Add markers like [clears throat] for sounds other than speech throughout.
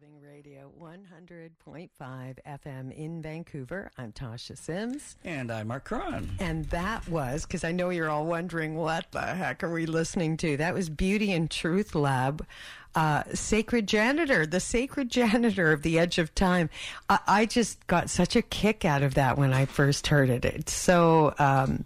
Living Radio 100.5 FM in Vancouver. I'm Tasha Sims. And I'm Mark Cron. And that was, because I know you're all wondering what the heck are we listening to? That was Beauty and Truth Lab. Uh, sacred janitor, the sacred [laughs] janitor of the edge of time. I, I, just got such a kick out of that when I first heard it. It's so um,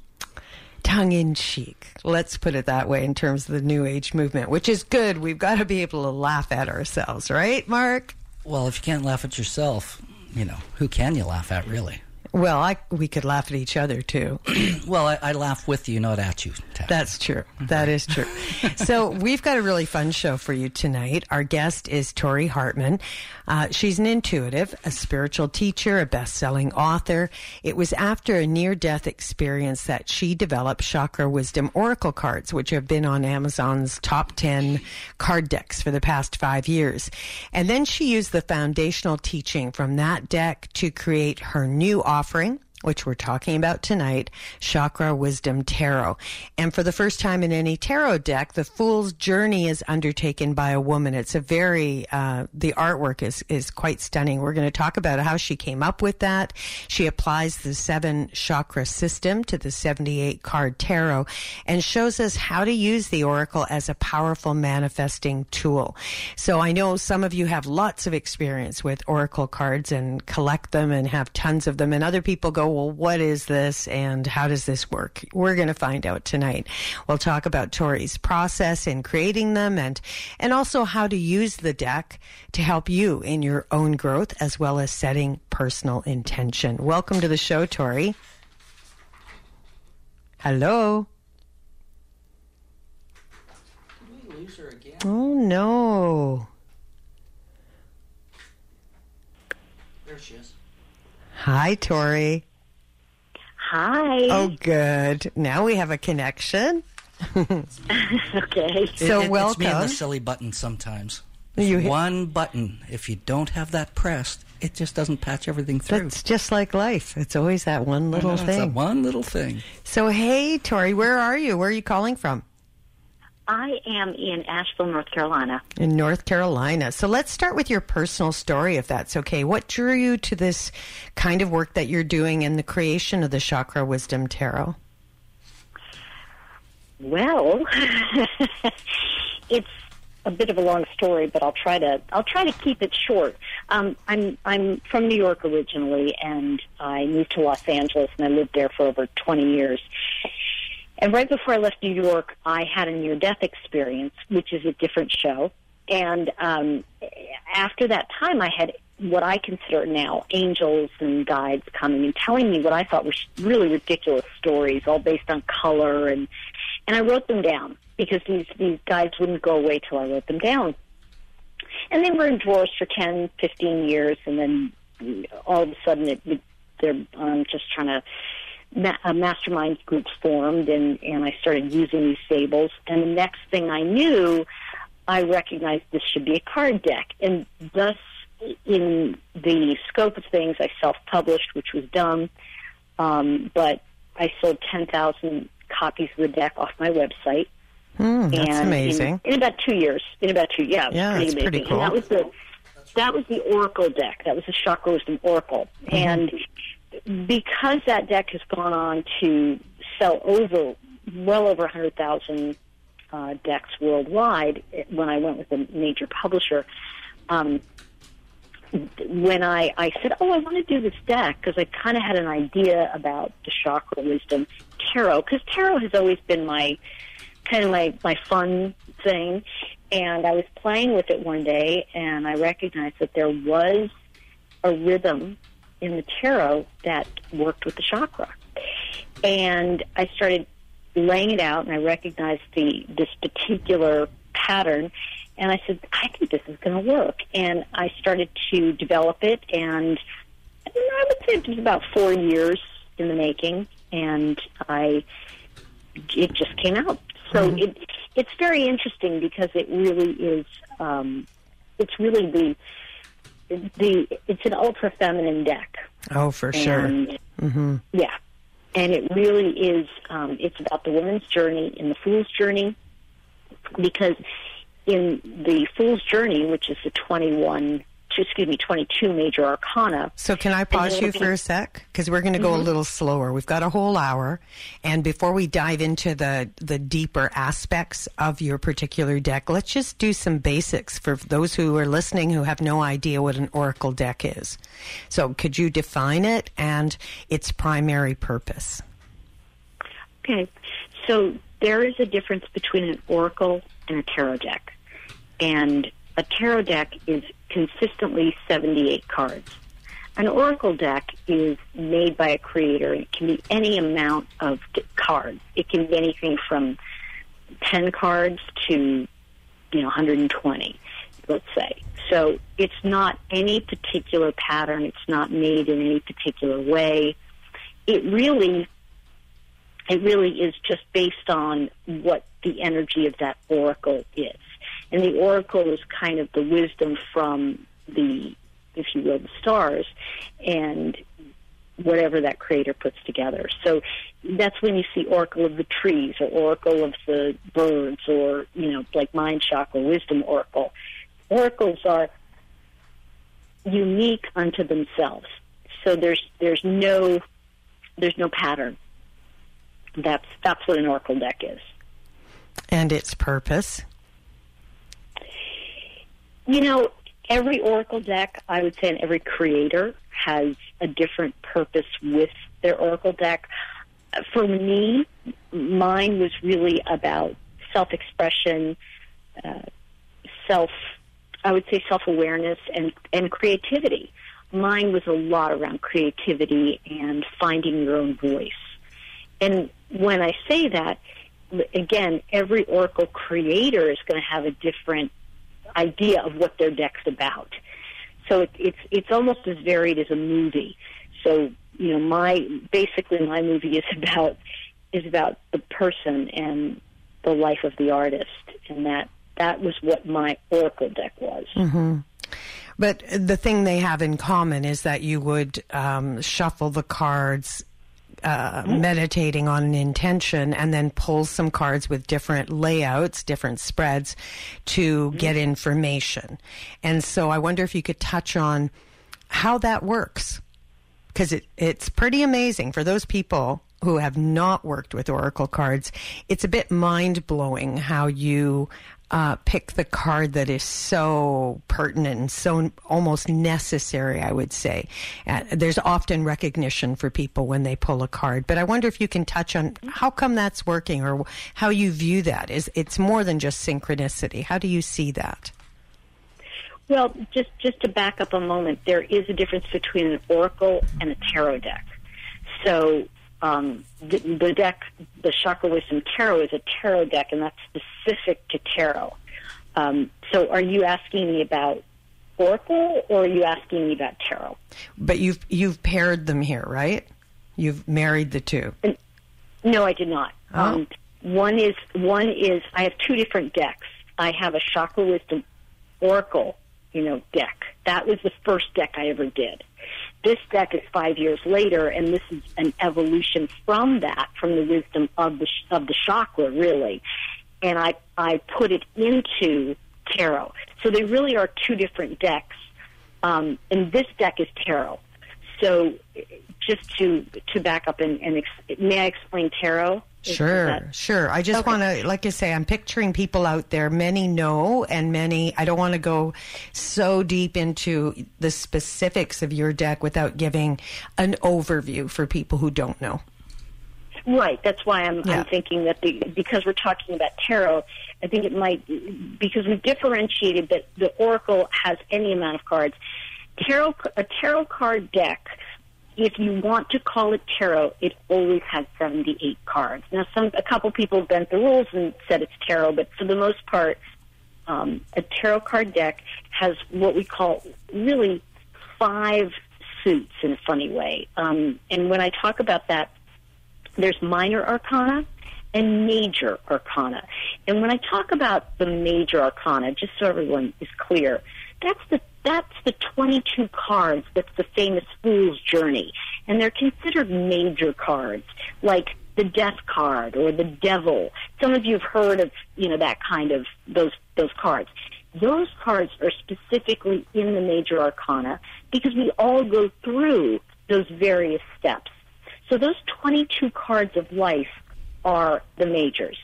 tongue in cheek. Let's put it that way in terms of the New Age movement, which is good. We've got to be able to laugh at ourselves, right, Mark? Well, if you can't laugh at yourself, you know, who can you laugh at, really? Well, I, we could laugh at each other too. [clears throat] well, I, I, laugh with you, not at you. That's true. That is true. so we've got a really fun show for you tonight. Our guest is Tori Hartman. Uh, she's an intuitive, a spiritual teacher, a best-selling author. It was after a near-death experience that she developed Chakra Wisdom Oracle cards, which have been on Amazon's top 10 card decks for the past five years. And then she used the foundational teaching from that deck to create her new offering offering which we're talking about tonight, Chakra Wisdom Tarot. And for the first time in any tarot deck, the Fool's Journey is undertaken by a woman. It's a very, uh, the artwork is, is quite stunning. We're going to talk about how she came up with that. She applies the seven chakra system to the 78 card tarot and shows us how to use the oracle as a powerful manifesting tool. So I know some of you have lots of experience with oracle cards and collect them and have tons of them and other people go, well, what is this and how does this work? We're going to find out tonight. We'll talk about Tori's process in creating them and, and also how to use the deck to help you in your own growth as well as setting personal intention. Welcome to the show, Tori. Hello. Oh no. There she is. Hi, Tori. Hi. Oh, good. Now we have a connection. [laughs] okay. So it, it, welcome. It's me and the silly button sometimes. You one button. If you don't have that pressed, it just doesn't patch everything through. It's just like life. It's always that one little know, thing. that one little thing. So, hey, Tori, where are you? Where are you calling from? I am in Asheville, North Carolina. In North Carolina. So let's start with your personal story, if that's okay. What drew you to this kind of work that you're doing in the creation of the Chakra Wisdom Tarot? Well, [laughs] it's a bit of a long story, but I'll try to I'll try to keep it short. Um, I'm I'm from New York originally, and I moved to Los Angeles, and I lived there for over 20 years. And right before I left New York, I had a near death experience, which is a different show. And um, after that time, I had what I consider now angels and guides coming and telling me what I thought were really ridiculous stories, all based on color, and and I wrote them down because these these guides wouldn't go away till I wrote them down. And they were in drawers for 10, 15 years, and then all of a sudden, it, it, they're um, just trying to ma- a mastermind group formed, and and I started using these fables. And the next thing I knew, I recognized this should be a card deck, and thus, in the scope of things, I self-published, which was dumb, um, but I sold ten thousand copies of the deck off my website. Mm, that's and amazing. In, in, about two years. In about two, yeah, yeah, pretty pretty cool. And that was the that was the Oracle deck. That was the Chakra Wisdom Oracle, mm-hmm. and because that deck has gone on to sell over well over 100,000 uh, decks worldwide, when I went with a major publisher, um, when I, I said, "Oh, I want to do this deck," because I kind of had an idea about the chakra wisdom tarot, because tarot has always been my kind of my my fun thing, and I was playing with it one day, and I recognized that there was a rhythm in the tarot that worked with the chakra. And I started laying it out, and I recognized the this particular pattern. And I said, I think this is going to work. And I started to develop it, and I would say it was about four years in the making, and I it just came out. So mm-hmm. it it's very interesting because it really is. Um, it's really the the it's an ultra feminine deck. Oh, for and, sure. Mm-hmm. Yeah, and it really is. Um, it's about the woman's journey in the fool's journey, because in the fool's journey, which is the twenty-one excuse me, 22 major arcana. So can I pause you for a sec? Because we're going to go mm-hmm. a little slower. We've got a whole hour. And before we dive into the, the deeper aspects of your particular deck, let's just do some basics for those who are listening who have no idea what an oracle deck is. So could you define it and its primary purpose? Okay. So there is a difference between an oracle and a tarot deck. And a tarot deck is consistently 78 cards. An oracle deck is made by a creator. It can be any amount of cards. It can be anything from 10 cards to, you know, 120, let's say. So it's not any particular pattern. It's not made in any particular way. It really, it really is just based on what the energy of that oracle is. And the oracle is kind of the wisdom from the, if you will, the stars, and whatever that creator puts together. So that's when you see oracle of the trees or oracle of the birds or, you know, like mind chakra, wisdom oracle. Oracles are unique unto themselves. So there's there's no there's no pattern. That's that's what an oracle deck is. And its purpose? You know, every Oracle deck, I would say, and every creator has a different purpose with their Oracle deck. For me, mine was really about self expression, uh, self, I would say self awareness, and, and creativity. Mine was a lot around creativity and finding your own voice. And when I say that, again, every Oracle creator is going to have a different idea of what their deck's about. So it, it's it's almost as varied as a movie. So you know, my basically my movie is [laughs] about is about the person and the life of the artist, and that that was what my oracle deck was. Mm-hmm. But the thing they have in common is that you would um, shuffle the cards uh, meditating on an intention and then pulls some cards with different layouts, different spreads to mm-hmm. get information. And so I wonder if you could touch on how that works. Because it, it's pretty amazing for those people who have not worked with Oracle cards. It's a bit mind blowing how you uh, pick the card that is so pertinent and so almost necessary, I would say. Uh, there's often recognition for people when they pull a card, but I wonder if you can touch on how come that's working or how you view that. Is it's more than just synchronicity? How do you see that? Well, just just to back up a moment, there is a difference between an oracle and a tarot deck. So um, the, the deck, the Chakra Wisdom Tarot, is a tarot deck, and that's specific to tarot. Um, so, are you asking me about Oracle, or are you asking me about tarot? But you've you've paired them here, right? You've married the two. No, I did not. Oh. Um, one is one is I have two different decks. I have a Chakra Wisdom Oracle, you know, deck. That was the first deck I ever did. This deck is five years later, and this is an evolution from that, from the wisdom of the of the chakra, really. And I I put it into tarot. So they really are two different decks. Um, and this deck is tarot. So just to to back up and, and ex- may I explain tarot? Sure, sure. I just okay. want to, like I say, I'm picturing people out there. Many know, and many. I don't want to go so deep into the specifics of your deck without giving an overview for people who don't know. Right. That's why I'm, yeah. I'm thinking that the, because we're talking about tarot, I think it might because we've differentiated that the oracle has any amount of cards. Tarot, a tarot card deck if you want to call it tarot, it always has 78 cards. Now, some a couple people bent the rules and said it's tarot, but for the most part, um, a tarot card deck has what we call really five suits in a funny way. Um, and when I talk about that, there's minor arcana and major arcana. And when I talk about the major arcana, just so everyone is clear, that's the that's the 22 cards that's the famous Fool's Journey. And they're considered major cards, like the Death card or the Devil. Some of you have heard of, you know, that kind of, those, those cards. those cards are specifically in the major arcana because we all go through those various steps. So those 22 cards of life are the majors,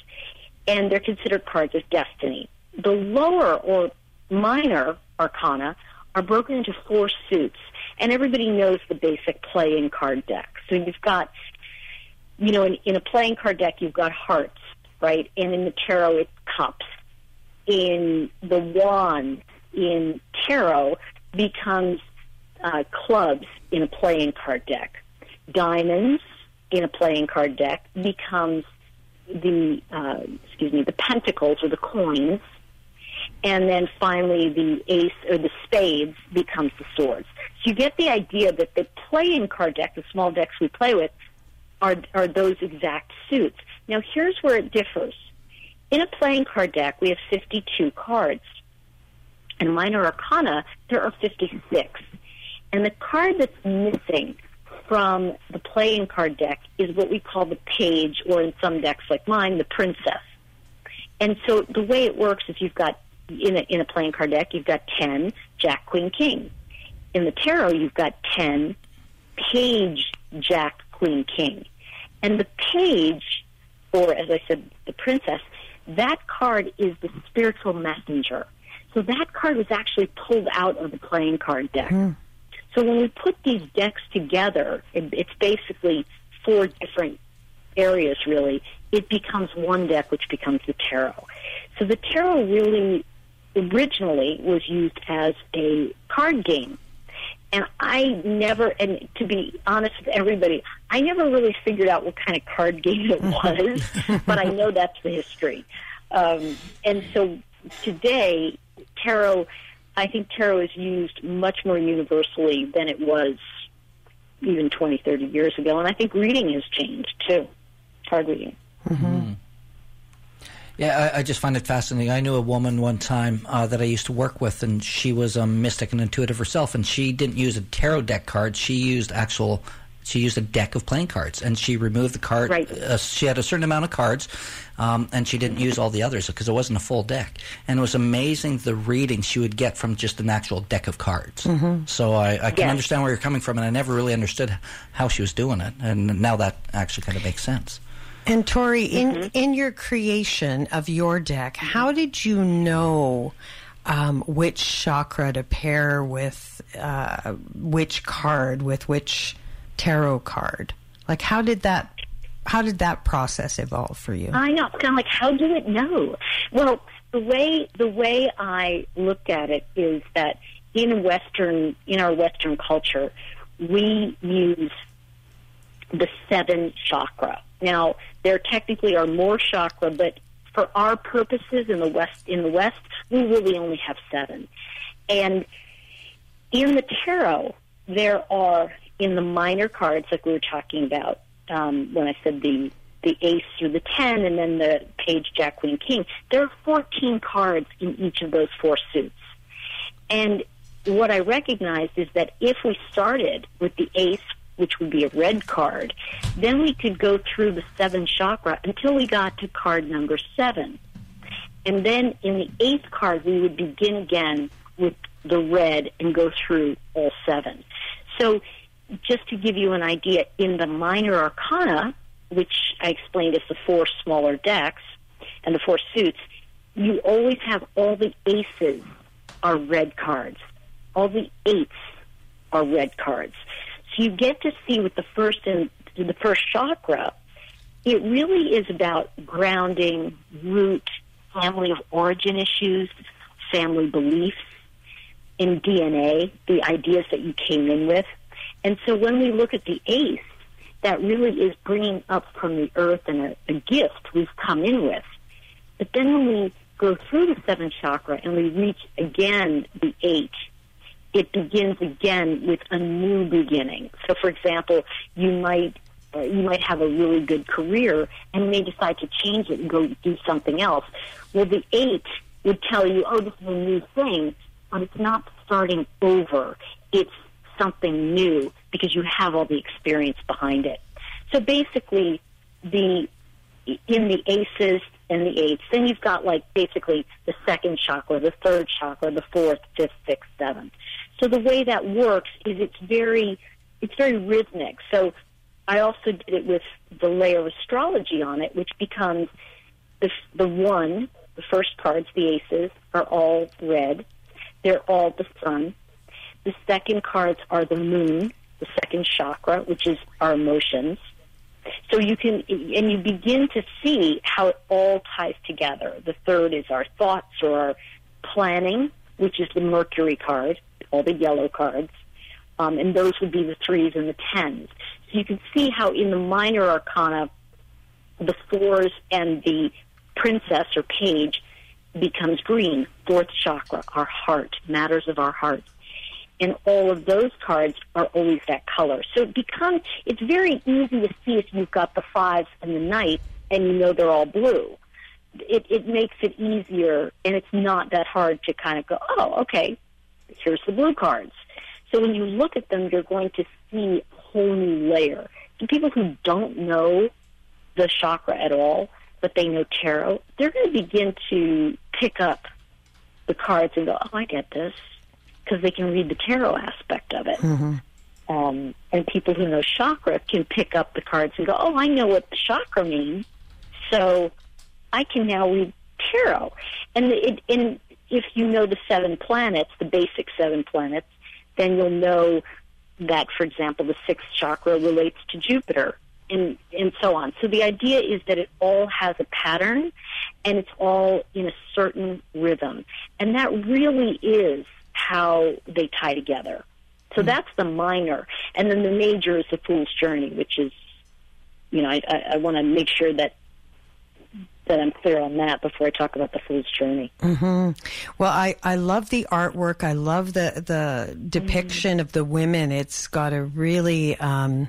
and they're considered cards of destiny. The lower or minor arcana are broken into four suits, and everybody knows the basic playing card deck. So you've got, you know, in, in a playing card deck, you've got hearts, right? And in the tarot, it's cups. In the wand, in tarot, becomes uh, clubs in a playing card deck. Diamonds in a playing card deck becomes the uh, excuse me the pentacles or the coins, and then finally the ace or the spades becomes the swords. So you get the idea that the playing card deck, the small decks we play with, are are those exact suits. Now here's where it differs. In a playing card deck, we have 52 cards. In minor arcana, there are 56. And the card that's missing from the playing card deck is what we call the page, or in some decks like mine, the princess. And so the way it works is you've got, in a, in a playing card deck, you've got 10, Jack, Queen, King. In the tarot, you've got 10, page, Jack, Queen, King. And the page, or as I said, the princess, that card is the spiritual messenger. So that card was actually pulled out of the playing card deck. Mm. So when we put these decks together, it, it's basically four different areas really. It becomes one deck, which becomes the tarot. So the tarot really originally was used as a card game. And I never, and to be honest with everybody, I never really figured out what kind of card game it [laughs] was, but I know that's the history. Um, and so today, tarot I think tarot is used much more universally than it was even 20, 30 years ago. And I think reading has changed too, card reading. Mm-hmm. Yeah, I, I, just find it fascinating. I knew a woman one time uh, that I used to work with, and she was a mystic and intuitive herself, and she didn't use a tarot deck card. She used actual she used a deck of playing cards and she removed the card. Right. Uh, she had a certain amount of cards, um, and she didn't use all the others because it wasn't a full deck. And it was amazing the reading she would get from just an actual deck of cards. Mm-hmm. So I, I can yes. understand where you're coming from, and I never really understood how she was doing it. And now that actually kind of makes sense. And Tori, in mm-hmm. in your creation of your deck, how did you know? Um, which chakra to pair with uh, which card with which tarot card? Like, how did that how did that process evolve for you? I know. It's kind of like, how do it know? Well, the way the way I look at it is that in Western in our Western culture, we use the seven chakra. Now, there technically are more chakra, but for our purposes in the West, in the West, we really only have seven. And in the tarot, there are in the minor cards, like we were talking about um, when I said the the ace through the ten, and then the page, jack, queen, king. There are fourteen cards in each of those four suits, and what I recognized is that if we started with the ace, which would be a red card, then we could go through the seven chakra until we got to card number seven. And then in the eighth card, we would begin again with the red and go through all seven. So just to give you an idea, in the minor arcana, which I explained as the four smaller decks and the four suits, you always have all the aces are red cards. All the eights are red cards. You get to see with the first and the first chakra, it really is about grounding, root, family of origin issues, family beliefs, in DNA, the ideas that you came in with. And so when we look at the ace, that really is bringing up from the earth and a, a gift we've come in with. But then when we go through the seventh chakra and we reach again the eight, it begins again with a new beginning. So, for example, you might uh, you might have a really good career and you may decide to change it and go do something else. Well, the eight would tell you, oh, this is a new thing, but it's not starting over. It's something new because you have all the experience behind it. So basically, the in the aces and the eights. Then you've got like basically the second chakra, the third chakra, the fourth, fifth, sixth, seventh. So the way that works is it's very it's very rhythmic. So I also did it with the layer of astrology on it, which becomes the the one, the first cards, the aces, are all red. They're all the sun. The second cards are the moon, the second chakra, which is our emotions. So you can, and you begin to see how it all ties together. The third is our thoughts or our planning, which is the Mercury card, all the yellow cards. Um, and those would be the threes and the tens. So you can see how in the minor arcana, the fours and the princess or page becomes green, fourth chakra, our heart, matters of our heart and all of those cards are always that color. So it becomes it's very easy to see if you've got the fives and the knight and you know they're all blue. It it makes it easier and it's not that hard to kind of go, oh, okay, here's the blue cards. So when you look at them, you're going to see a whole new layer. To people who don't know the chakra at all, but they know tarot, they're going to begin to pick up the cards and go, oh, I get this because they can read the tarot aspect of it. Mm-hmm. Um, and people who know chakra can pick up the cards and go, "Oh, I know what the chakra means, so I can now read tarot." And it, and if you know the seven planets, the basic seven planets, then you'll know that, for example, the sixth chakra relates to Jupiter, and and so on. So the idea is that it all has a pattern, and it's all in a certain rhythm, and that really is how they tie together. So mm-hmm. that's the minor, and then the major is the fool's journey, which is, you know, I, I, I want to make sure that that I'm clear on that before I talk about the fool's journey. Mm-hmm. Well, I, I love the artwork. I love the the depiction mm-hmm. of the women. It's got a really um,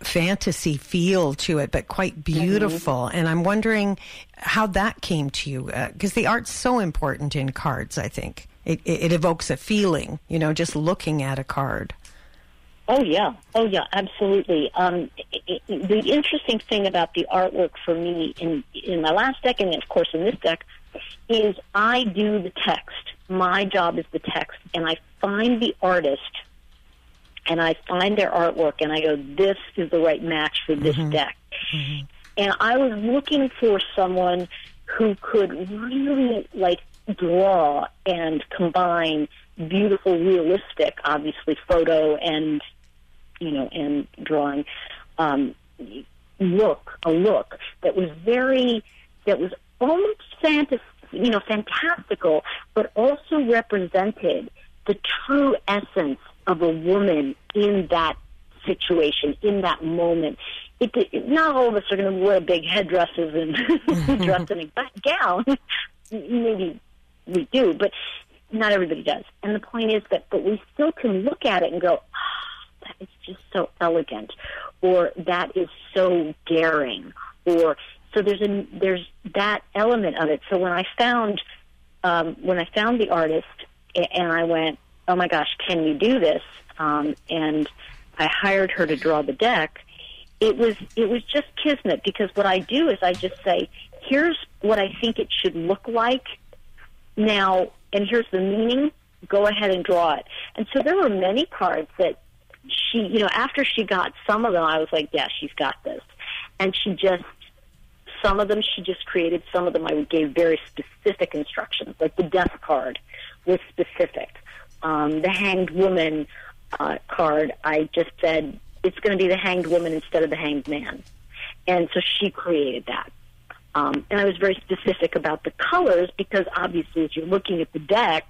fantasy feel to it, but quite mm-hmm. beautiful. Mm-hmm. And I'm wondering how that came to you because uh, the art's so important in cards. I think. It, it, evokes a feeling, you know, just looking at a card. Oh yeah, oh yeah, absolutely. Um, it, it, the interesting thing about the artwork for me in in my last deck, and of course in this deck, is I do the text. My job is the text, and I find the artist, and I find their artwork, and I go, "This is the right match for this mm-hmm. deck." Mm-hmm. And I was looking for someone who could really like draw and combine beautiful, realistic, obviously photo and you know and drawing um, look, a look that was very that was almost fantasy, you know, fantastical, but also represented the true essence of a woman in that situation, in that moment. It, it, not all of us are going to wear big headdresses and [laughs] dress in a [laughs] gown. [laughs] Maybe we do, but not everybody does. And the point is that, but we still can look at it and go, oh, that is just so elegant, or that is so daring, or so there's a there's that element of it. So when I found um, when I found the artist and I went, oh my gosh, can you do this? Um, and I hired her to draw the deck. It was it was just kismet because what I do is I just say, here's what I think it should look like now, and here's the meaning, go ahead and draw it. And so there were many cards that she, you know, after she got some of them, I was like, yeah, she's got this. And she just, some of them she just created, some of them I gave very specific instructions, like the death card was specific. Um, the hanged woman uh, card, I just said, it's going to be the hanged woman instead of the hanged man. And so she created that. Um, and I was very specific about the colors because obviously, as you're looking at the deck,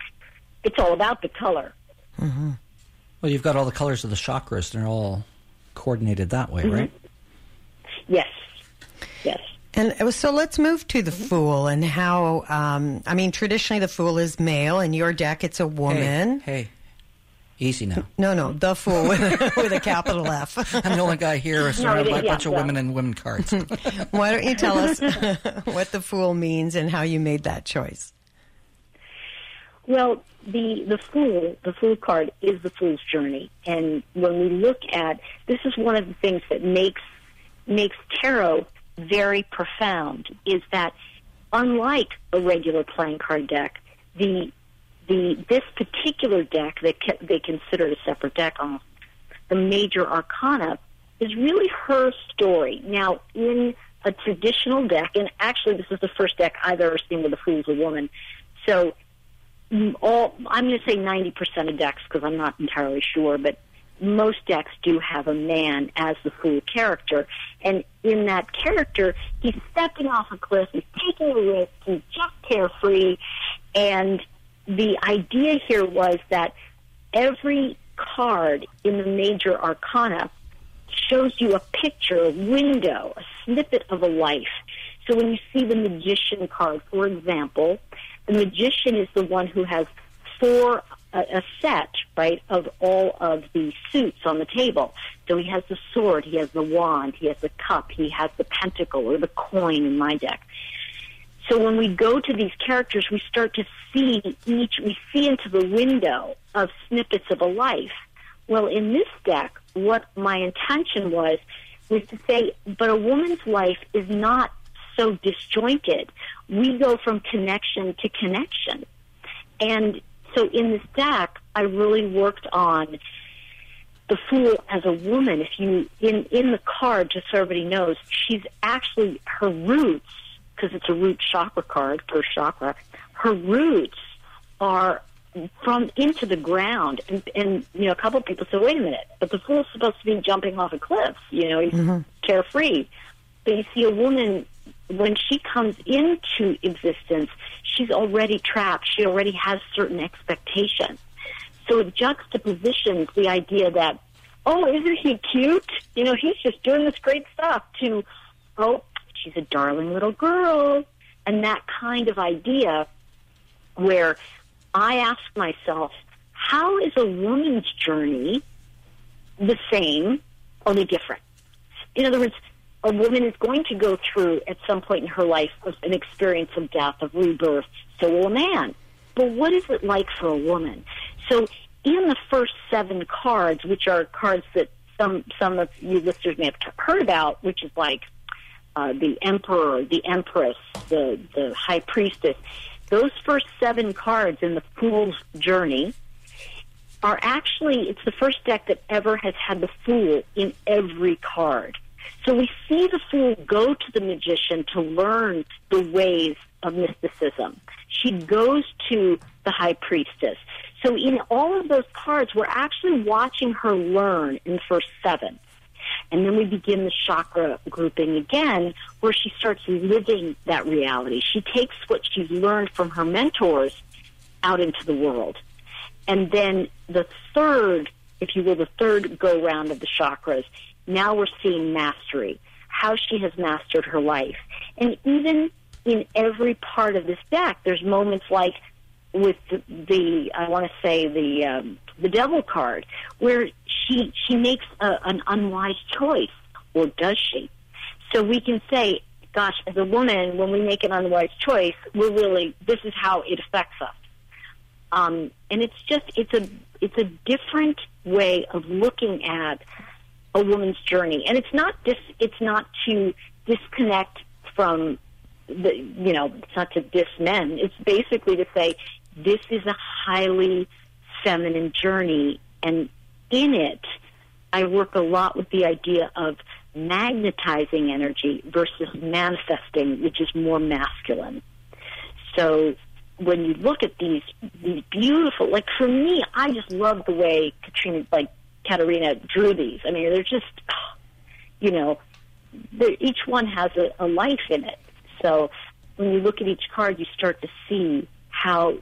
it's all about the color. Mm-hmm. Well, you've got all the colors of the chakras, and they're all coordinated that way, mm-hmm. right? Yes. Yes. And so let's move to the mm-hmm. fool and how, um, I mean, traditionally the fool is male. In your deck, it's a woman. Hey, hey. Easy now. No, no, the fool with, [laughs] with a capital F. I'm the only guy here surrounded no, by a bunch of women and women cards. [laughs] Why don't you tell us [laughs] what the fool means and how you made that choice? Well, the the fool, the fool card is the fool's journey, and when we look at this, is one of the things that makes makes tarot very profound is that unlike a regular playing card deck, the the this particular deck that they consider a separate deck on the major arcana is really her story. Now, in a traditional deck, and actually this is the first deck I've ever seen where the fool's a woman. So all I'm going to say 90% of decks because I'm not entirely sure, but most decks do have a man as the fool character. And in that character, he's stepping off a cliff, he's taking a risk, he's just carefree. And the idea here was that every card in the major arcana shows you a picture, a window, a snippet of a life. So when you see the magician card, for example, the magician is the one who has four a, set, right, of all of the suits on the table. So he has the sword, he has the wand, he has the cup, he has the pentacle or the coin in my deck. So when we go to these characters, we start to see each, we see into the window of snippets of a life. Well, in this deck, what my intention was was to say, but a woman's life is not so disjointed. We go from connection to connection. And so in this deck, I really worked on the fool as a woman. If you in in the card, just so everybody knows, she's actually her roots because it's a root chakra card, first chakra. Her roots are from into the ground, and, and you know, a couple of people say, "Wait a minute, but the fool's supposed to be jumping off a cliff. You know, he's mm-hmm. carefree." But you see a woman when she comes into existence, she's already trapped. She already has certain expectations. So it juxtapositions the idea that, oh, isn't he cute? You know, he's just doing this great stuff to, oh, she's a darling little girl. And that kind of idea where I ask myself, how is a woman's journey the same, only different? In other words, a woman is going to go through at some point in her life an experience of death, of rebirth. So will a man. But what is it like for a woman? So in the first seven cards, which are cards that some some of you listeners may have heard about, which is like uh, the emperor, the empress, the the high priestess. Those first seven cards in the Fool's Journey are actually it's the first deck that ever has had the Fool in every card. So we see the fool go to the magician to learn the ways of mysticism. She goes to the high priestess. So in all of those cards, we're actually watching her learn in the first seven. And then we begin the chakra grouping again, where she starts living that reality. She takes what she's learned from her mentors out into the world. And then the third, if you will, the third go round of the chakras now we're seeing mastery, how she has mastered her life. And even in every part of this deck, there's moments like with the, the I want to say the um, the devil card, where she she makes a, an unwise choice, or does she? So we can say, gosh, as a woman, when we make an unwise choice, we're really this is how it affects us. Um, and it's just it's a it's a different way of looking at a woman's journey, and it's not dis, it's not to disconnect from the you know it's not to diss men. It's basically to say this is a highly feminine journey, and in it, I work a lot with the idea of magnetizing energy versus manifesting, which is more masculine. So when you look at these these beautiful, like for me, I just love the way Katrina like Katerina drew these. I mean, they're just, you know, each one has a, a life in it. So when you look at each card, you start to see how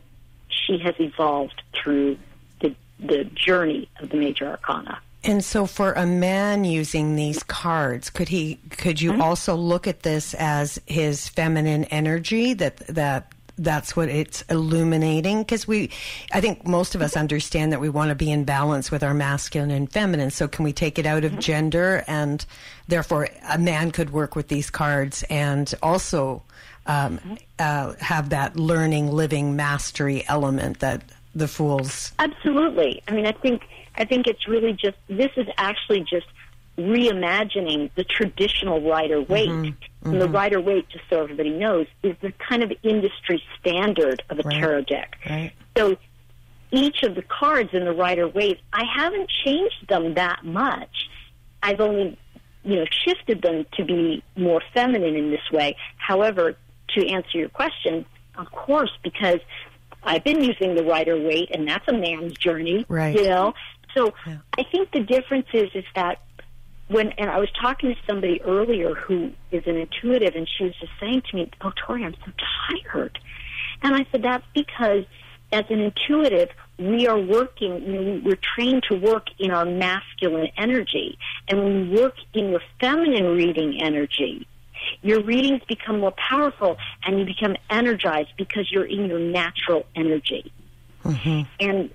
she has evolved through the, the journey of the major arcana. And so for a man using these cards, could he could you mm-hmm. also look at this as his feminine energy that that that's what it's illuminating because we i think most of us understand that we want to be in balance with our masculine and feminine so can we take it out of mm-hmm. gender and therefore a man could work with these cards and also um, mm-hmm. uh, have that learning living mastery element that the fools absolutely i mean i think i think it's really just this is actually just reimagining the traditional Rider. Mm-hmm. Mm-hmm. And the Rider Waite, just so everybody knows, is the kind of industry standard of a Right. tarot deck. Right. So each of the cards in the Rider Waite, I haven't changed them that much. I've only, you know, shifted them to be more feminine in this way. However, to answer your question, of course, because I've been using the Rider Waite, and that's a man's journey, Right. You know, so Yeah. I think the difference is is that when and I was talking to somebody earlier who is an intuitive, and she was just saying to me, "Oh, Tori, I'm so tired," and I said that's because as an intuitive, we are working. You know, we're trained to work in our masculine energy, and when you work in your feminine reading energy, your readings become more powerful, and you become energized because you're in your natural energy and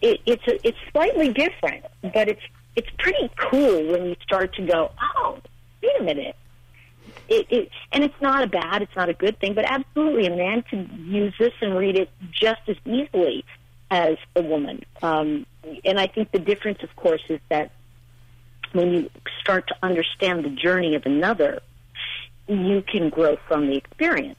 it, it's a, it's slightly different, but it's it's pretty cool when you start to go, oh, wait a minute. It, it and it's not a bad, it's not a good thing, but absolutely a man can use this and read it just as easily as a woman. Um, and I think the difference, of course, is that when you start to understand the journey of another, you can grow from the experience.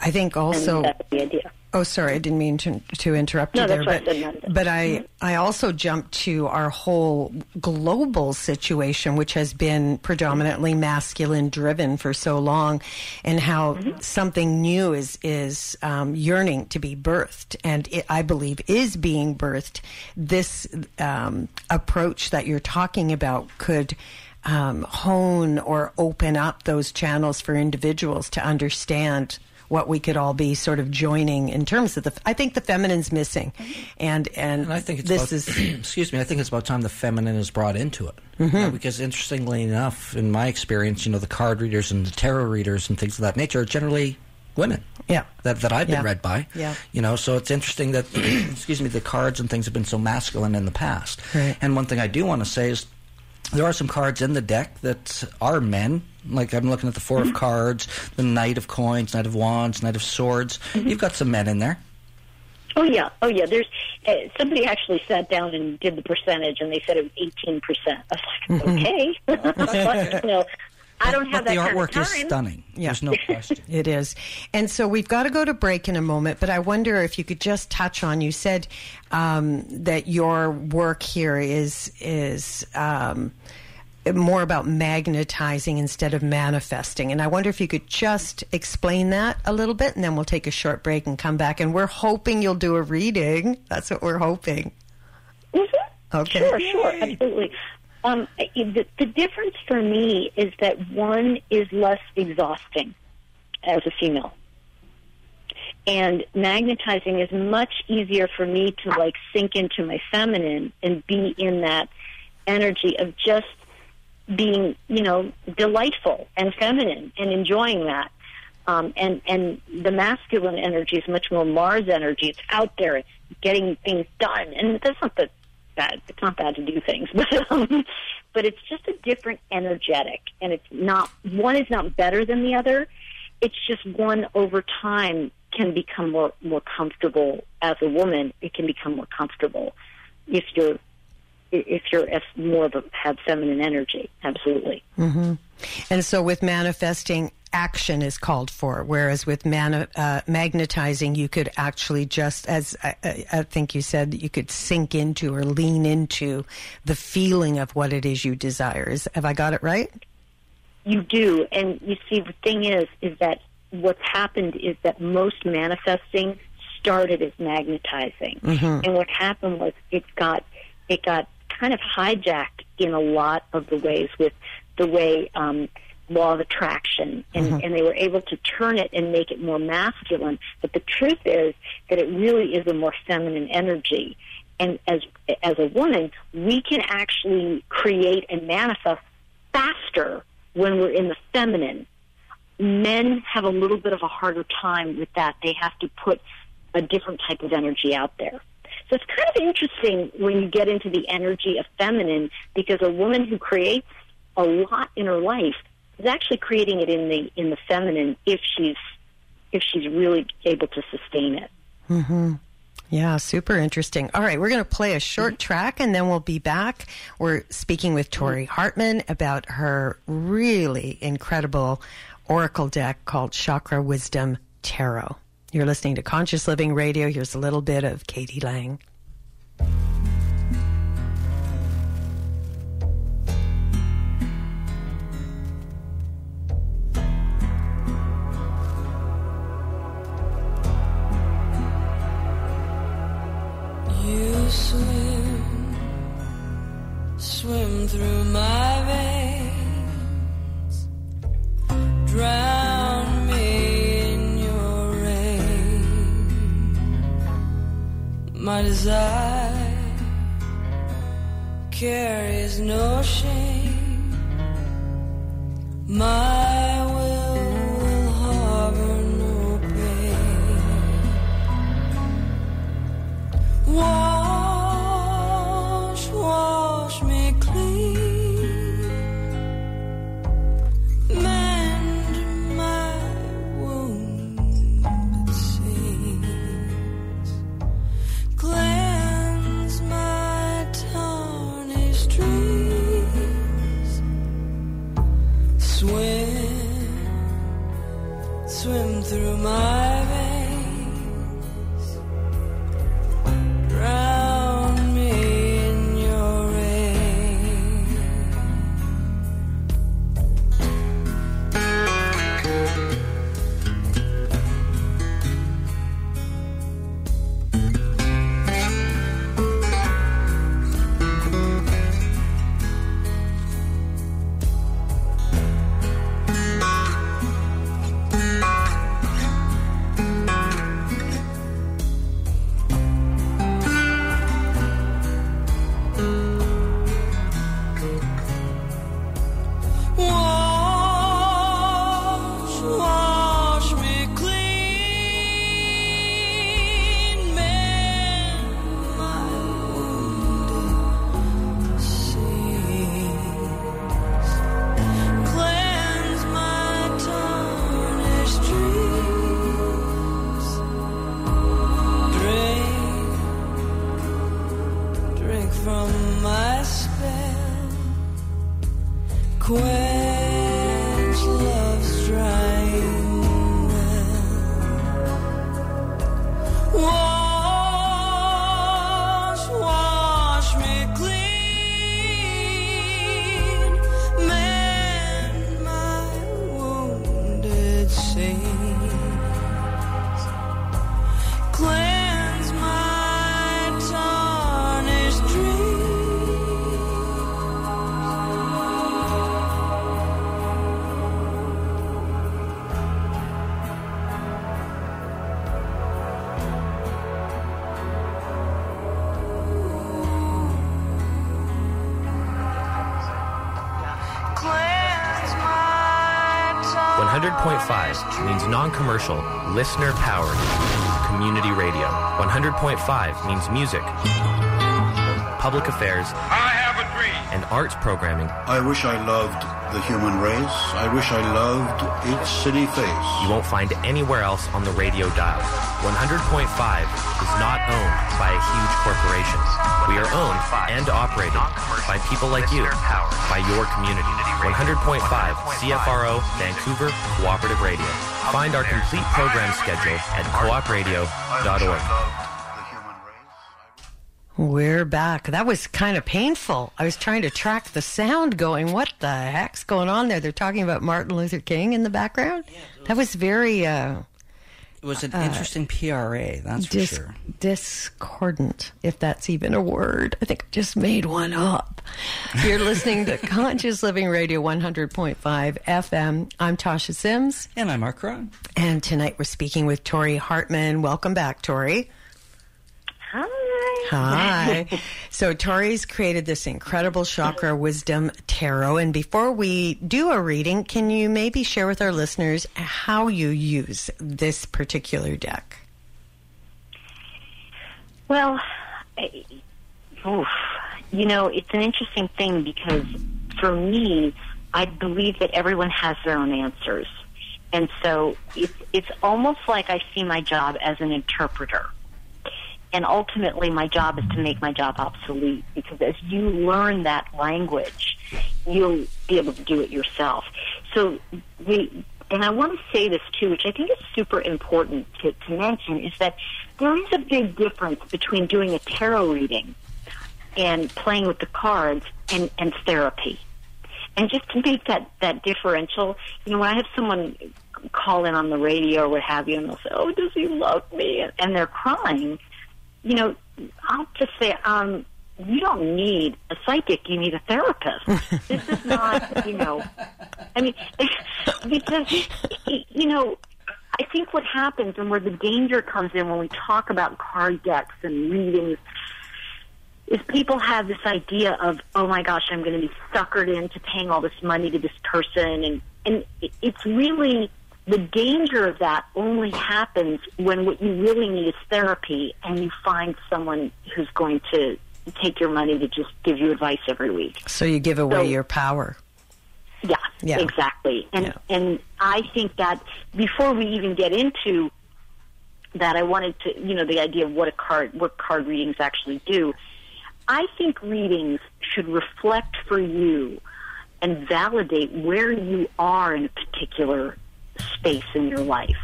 I think And also. that's the idea. Oh, sorry, I didn't mean to, to interrupt No, you there, but I but I I also jumped to our whole global situation, which has been predominantly masculine driven for so long, and how Mm-hmm. something new is is um, yearning to be birthed, and it, I believe is being birthed. This um, approach that you're talking about could. Um, hone or open up those channels for individuals to understand what we could all be sort of joining in terms of the. I think the feminine's missing, and and, And I think it's this about, is [clears throat] excuse me. I think it's about time the feminine is brought into it. Mm-hmm. You know, because interestingly enough, in my experience, you know, the card readers and the tarot readers and things of that nature are generally women. Yeah. That that I've been Yeah. read by. Yeah. You know, so it's interesting that [clears throat] excuse me, the cards and things have been so masculine in the past. Right. And one thing I do want to say is there are some cards in the deck that are men. Like I'm looking at the 4 Mm-hmm. of cards, the Knight of Coins, Knight of Wands, Knight of Swords. Mm-hmm. You've got some men in there. Oh yeah, oh yeah. There's uh, somebody actually sat down and did the percentage, and they said it was eighteen percent. I was like, [laughs] okay, [laughs] you know, I don't have But the that kind of artwork is stunning. Yeah. There's no question. [laughs] It is. And so we've got to go to break in a moment, but I wonder if you could just touch on you said um, that your work here is is um, more about magnetizing instead of manifesting. And I wonder if you could just explain that a little bit and then we'll take a short break and come back and we're hoping you'll do a reading. That's what we're hoping. Mhm. Okay. Sure, sure, absolutely. Um, the, the difference for me is that one is less exhausting as a female. And magnetizing is much easier for me to like sink into my feminine and be in that energy of just being, you know, delightful and feminine and enjoying that. Um, and and the masculine energy is much more Mars energy. It's out there. It's getting things done, and that's not the bad. It's not bad to do things, [laughs] but um, but it's just a different energetic, and it's not one is not better than the other. It's just one over time can become more more comfortable as a woman. It can become more comfortable if you're if you're more of a have feminine energy. Absolutely. And so with manifesting, action is called for, whereas with mani- uh, magnetizing, you could actually just, as I, I- I think you said, you could sink into or lean into the feeling of what it is you desire. Is, have I got it right? You do, and you see, the thing is, is that what's happened is that most manifesting started as magnetizing, and what happened was it got it got kind of hijacked in a lot of the ways with the way um, law of attraction, and, mm-hmm. and they were able to turn it and make it more masculine. But the truth is that it really is a more feminine energy, and as as a woman, we can actually create and manifest faster when we're in the feminine. Men have a little bit of a harder time with that. They have to put a different type of energy out there. So it's kind of interesting when you get into the energy of feminine because a woman who creates a lot in her life is actually creating it in the in the feminine if she's if she's really able to sustain it. Mm-hmm. Yeah, super interesting. All right, we're going to play a short mm-hmm. track and then we'll be back. We're speaking with Tori mm-hmm. Hartman about her really incredible oracle deck called Chakra Wisdom Tarot. You're listening to Conscious Living Radio. Here's a little bit of k.d. lang. Swim, swim through my veins, drown me in your rain. My desire carries no shame. My 100.5 means non-commercial, listener-powered community radio. 100.5 means music, public affairs, I have a dream. and arts programming I wish I loved the human race. I wish I loved its city face. you won't find anywhere else on the radio dial. 100.5 is not owned by a huge corporation. We are owned and operated by people like you, by your community. 100.5 CFRO Vancouver Cooperative Radio. Find our complete program schedule at coopradio.org. I love the human race. We're back. That was kind of painful. I was trying to track the sound going, what the heck's going on there? They're talking about Martin Luther King in the background? That was very uh, It was an uh, interesting PRA, that's for sure. discordant, if that's even a word. I think I just made one up. You're listening to [laughs] Conscious Living Radio 100.5 FM. I'm Tasha Sims, And I'm Mark Ron. and tonight we're speaking with Tori Hartman. Welcome back, Tori. Hi. Hi. [laughs] so Tori's created this incredible chakra wisdom tarot. And before we do a reading, can you maybe share with our listeners how you use this particular deck? Well, I- oof, you know, it's an interesting thing because for me, I believe that everyone has their own answers. And so it's, it's almost like I see my job as an interpreter. And ultimately, my job is to make my job obsolete because as you learn that language, you'll be able to do it yourself. So we, and I want to say this too, which I think is super important to, to mention, is that there is a big difference between doing a tarot reading and playing with the cards and, and therapy. And just to make that, that differential, you know, when I have someone call in on the radio or what have you, and they'll say, "Oh, does he love me?" and they're crying, you know, I'll just say, um, you don't need a psychic, you need a therapist. [laughs] this is not, you know, I mean, [laughs] because, you know, I think what happens and where the danger comes in when we talk about card decks and readings is people have this idea of, oh my gosh, I'm going to be suckered into paying all this money to this person. And, and it's really, the danger of that only happens when what you really need is therapy and you find someone who's going to take your money to just give you advice every week. So you give away So- your power. Yeah, Yeah. exactly. And Yeah. and I think that before we even get into that, I wanted to, you know, the idea of what a card, what card readings actually do. I think readings should reflect for you and validate where you are in a particular space in your life.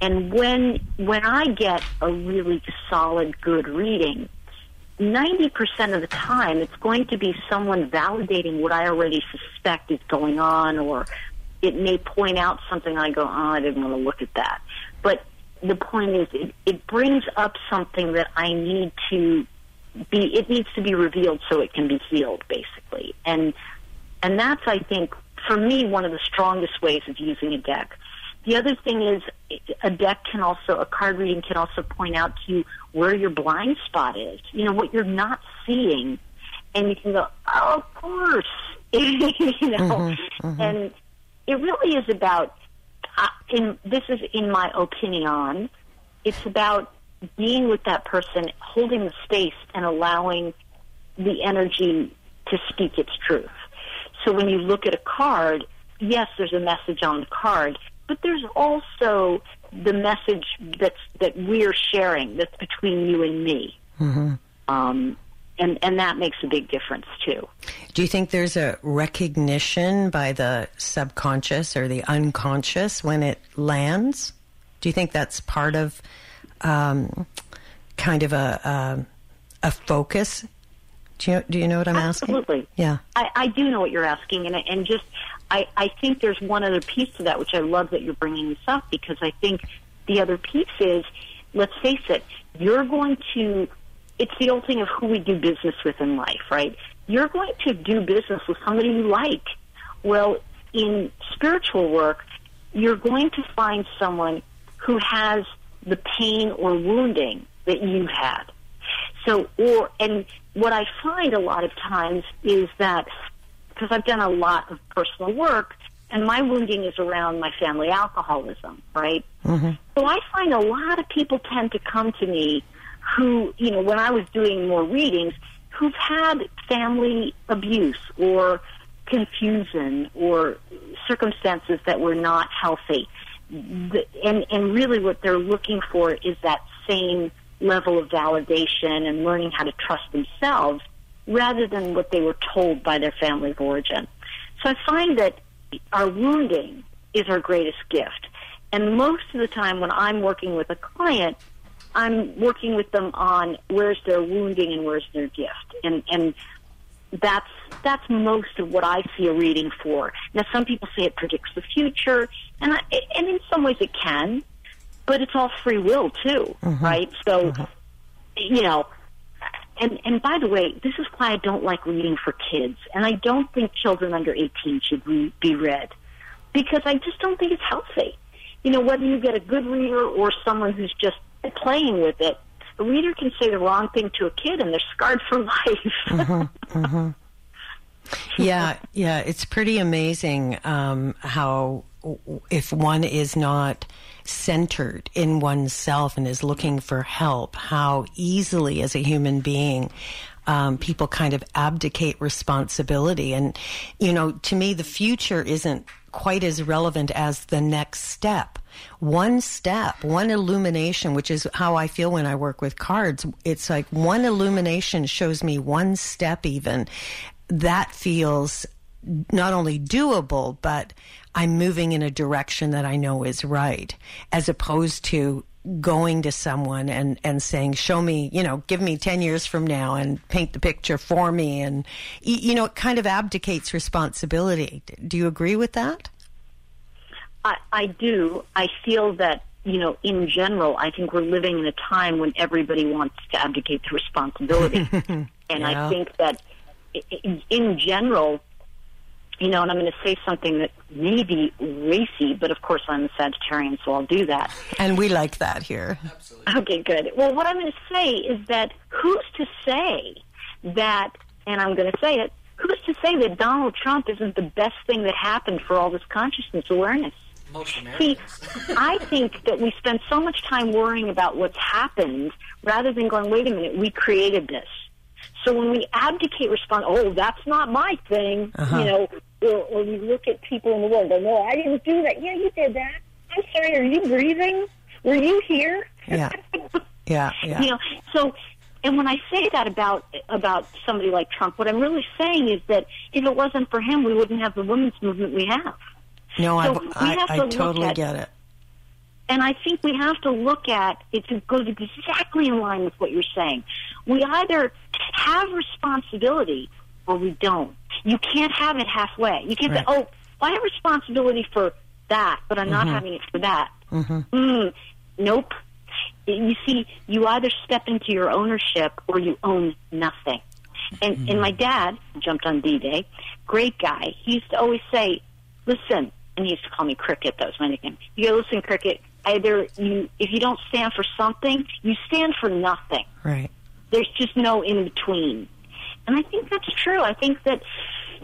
And when when I get a really solid, good reading, 90% of the time, it's going to be someone validating what I already suspect is going on, or it may point out something I go, oh, I didn't want to look at that. But the point is, it, it brings up something that I need to be, it needs to be revealed so it can be healed, basically. And, and that's, I think, for me, one of the strongest ways of using a deck. The other thing is a deck can also, a card reading can also point out to you where your blind spot is, you know, what you're not seeing. And you can go, oh, of course, [laughs] you know, and it really is about, uh, in, this is in my opinion, it's about being with that person, holding the space and allowing the energy to speak its truth. So when you look at a card, yes, there's a message on the card, but there's also the message that's that we're sharing that's between you and me. Um, and and that makes a big difference too. Do you think there's a recognition by the subconscious or the unconscious when it lands? Do you think that's part of um, kind of a a, a focus? Do you, do you know what I'm asking? Absolutely. Yeah. I, I do know what you're asking, and and just I I think there's one other piece to that which I love that you're bringing this up because I think the other piece is let's face it, you're going to. It's the old thing of who we do business with in life, right? You're going to do business with somebody you like. Well, in spiritual work, you're going to find someone who has the pain or wounding that you had. So, or, and what I find a lot of times is that, because I've done a lot of personal work, and my wounding is around my family alcoholism, right? Mm-hmm. So I find a lot of people tend to come to me who, you know, when I was doing more readings, who've had family abuse or confusion or circumstances that were not healthy. And, and really what they're looking for is that same level of validation and learning how to trust themselves rather than what they were told by their family of origin. So I find that our wounding is our greatest gift. And most of the time when I'm working with a client, I'm working with them on where's their wounding and where's their gift. And and that's that's most of what I see a reading for. Now some people say it predicts the future and I, and in some ways it can, but it's all free will too, mm-hmm. right? So mm-hmm. you know, and and by the way, this is why I don't like reading for kids, and I don't think children under eighteen should re- be read because I just don't think it's healthy. You know, whether you get a good reader or someone who's just playing with it, a reader can say the wrong thing to a kid and they're scarred for [laughs] life. Mm-hmm. yeah, yeah, it's pretty amazing um, how if one is not centered in oneself and is looking for help, how easily as a human being um, people kind of abdicate responsibility. And, you know, to me, the future isn't quite as relevant as the next step. One step, one illumination, which is how I feel when I work with cards. It's like one illumination shows me one step even. That feels not only doable, but I'm moving in a direction that I know is right, as opposed to going to someone and, and saying, show me, you know, give me 10 years from now and paint the picture for me. And, you know, it kind of abdicates responsibility. Do you agree with that? I, I do. I feel that, you know, in general, I think we're living in a time when everybody wants to abdicate the responsibility. [laughs] and Yeah. I think that in general, you know, and I'm going to say something that may be racy, but of course I'm a Sagittarian, so I'll do that. And we like that here. Absolutely. Okay, good. Well, what I'm going to say is that who's to say that, and I'm going to say it, who's to say that Donald Trump isn't the best thing that happened for all this consciousness awareness? See, I think that we spend so much time worrying about what's happened rather than going, wait a minute, we created this. So when we abdicate respond, oh, that's not my thing, you uh-huh. know, or, or we look at people in the world and go, oh, no, I didn't do that. Yeah, you did that. I'm sorry, are you breathing? Were you here? Yeah. Yeah. Yeah. you know so and when i say that about about somebody like trump what i'm really saying is that if it wasn't for him we wouldn't have the women's movement we have no, so I, I, have I to look totally at- get it. and i think we have to look at it goes exactly in line with what you're saying we either have responsibility or we don't you can't have it halfway you can't Right. say oh i have responsibility for that but i'm not mm-hmm. having it for that mm-hmm. Mm, nope. You see, you either step into your ownership or you own nothing. And and mm-hmm. my dad jumped on D Day, great guy. He used to always say, "Listen," and he used to call me Cricket. That was my nickname. You go, "Listen, Cricket. Either you, if you don't stand for something, you stand for nothing. Right. There's just no in between." And I think that's true. I think that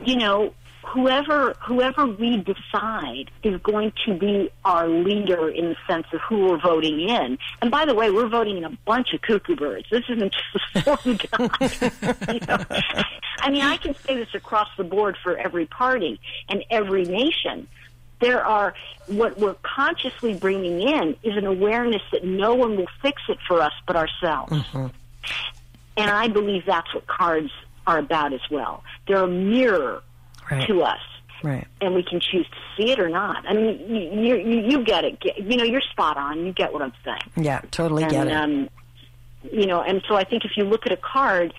you know whoever whoever we decide is going to be our leader in the sense of who we're voting in. And by the way, we're voting in a bunch of cuckoo birds. This isn't just [laughs] one guy. you know? I mean, I can say this across the board for every party and every nation. There are what we're consciously bringing in is an awareness that no one will fix it for us but ourselves. Mm-hmm. And I believe that's what cards are about as well. They're a mirror Right. to us, Right. and we can choose to see it or not. I mean, you you, you get it. You know, you're spot on. You get what I'm saying. Yeah. Totally and, get it. Um, you know, and so I think if you look at a card,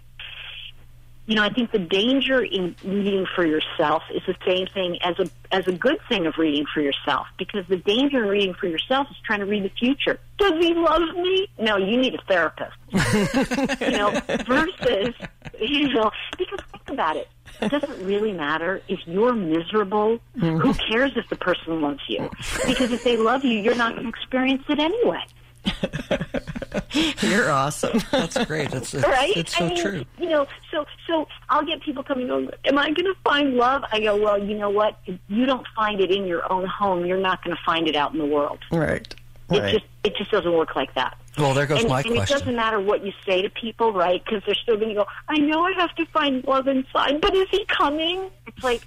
you know, I think the danger in reading for yourself is the same thing as a as a good thing of reading for yourself. Because the danger in reading for yourself is trying to read the future. Does he love me? No, you need a therapist. [laughs] you know, versus you know, because think about it. It doesn't really matter if you're miserable? Who mm-hmm. cares if the person loves you? Because if they love you, you're not going to experience it anyway. [laughs] You're awesome. That's great. That's, it's, right? it's so I mean, true. You know, so so I'll get people coming on. Am I going to find love? I go, well, you know what? If you don't find it in your own home, you're not going to find it out in the world. right. It Right. just it just doesn't work like that. Well, there goes and, my and it doesn't matter what you say to people, right? Because they're still going to go. I know I have to find love inside, but is he coming? It's like,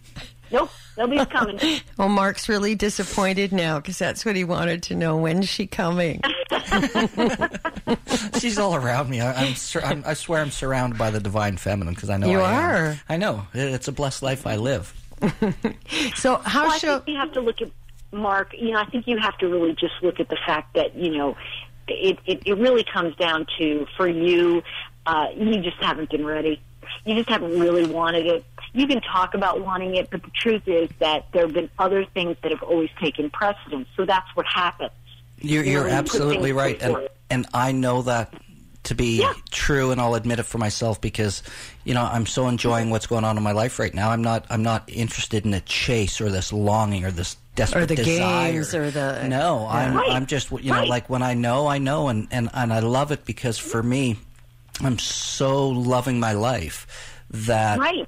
nope, nobody's coming. [laughs] Well, Mark's really disappointed now because that's what he wanted to know. When's she coming? [laughs] She's all around me. I, I'm, sur- I'm, I swear I'm surrounded by the divine feminine because I know You I am. You are. I know. It's a blessed life I live. [laughs] So how Well, I think you have to look at Mark. You know, I think you have to really just look at the fact that you know, it it, it really comes down to for you, uh, you just haven't been ready. You just haven't really wanted it. You can talk about wanting it, but the truth is that there have been other things that have always taken precedence. So that's what happens. You're, You know, you're you put absolutely right, and and I know that to be Yeah. true, and I'll admit it for myself because you know I'm so enjoying what's going on in my life right now. I'm not I'm not interested in a chase or this longing or this desperate Or the desire. games or the- no. I'm Right. I'm just you know Right. like when I know I know, and and and I love it because for me, I'm so loving my life that Right.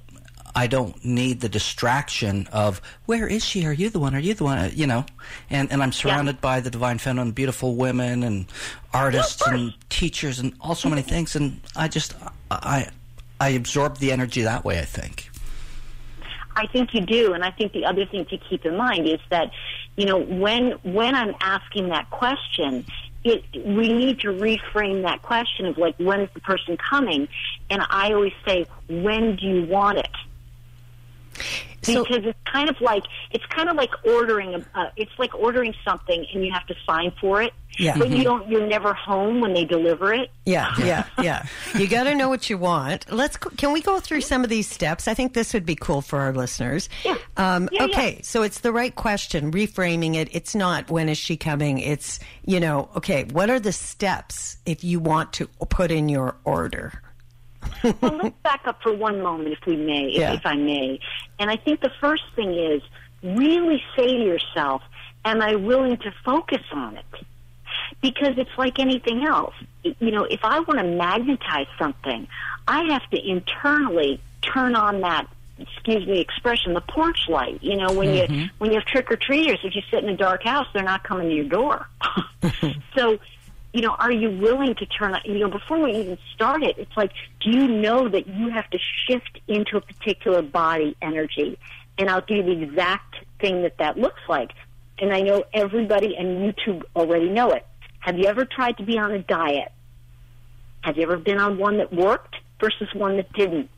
I don't need the distraction of where is she? Are you the one? Are you the one? You know, and and I'm surrounded by the divine feminine, beautiful women and artists Yeah, and teachers and all so many things, and I just I I absorb the energy that way. I think. I think you do, and I think the other thing to keep in mind is that, you know, when when I'm asking that question, it we need to reframe that question of like, when is the person coming? And I always say, when do you want it? So- because it's kind of like it's kind of like ordering a uh, it's like ordering something and you have to sign for it. Yeah. But you don't you're never home when they deliver it. Yeah, [laughs] yeah, yeah. You got to know what you want. Let's. Can we go through some of these steps? I think this would be cool for our listeners. Yeah. Um, Yeah, okay, so it's the right question. Reframing it. It's not when is she coming. It's you know. Okay, what are the steps if you want to put in your order? Well, let's back up for one moment, if we may, if, Yeah. if I may. And I think the first thing is really say to yourself, "Am I willing to focus on it?" Because it's like anything else. You know, if I want to magnetize something, I have to internally turn on that. Excuse me, expression, the porch light. You know, when you mm-hmm. when you have trick or treaters, if you sit in a dark house, they're not coming to your door. [laughs] so you know, are you willing to turn, you know, before we even start it, it's like, do you know that you have to shift into a particular body energy? And I'll give you the exact thing that that looks like. And I know everybody and YouTube already know it. Have you ever tried to be on a diet? Have you ever been on one that worked versus one that didn't?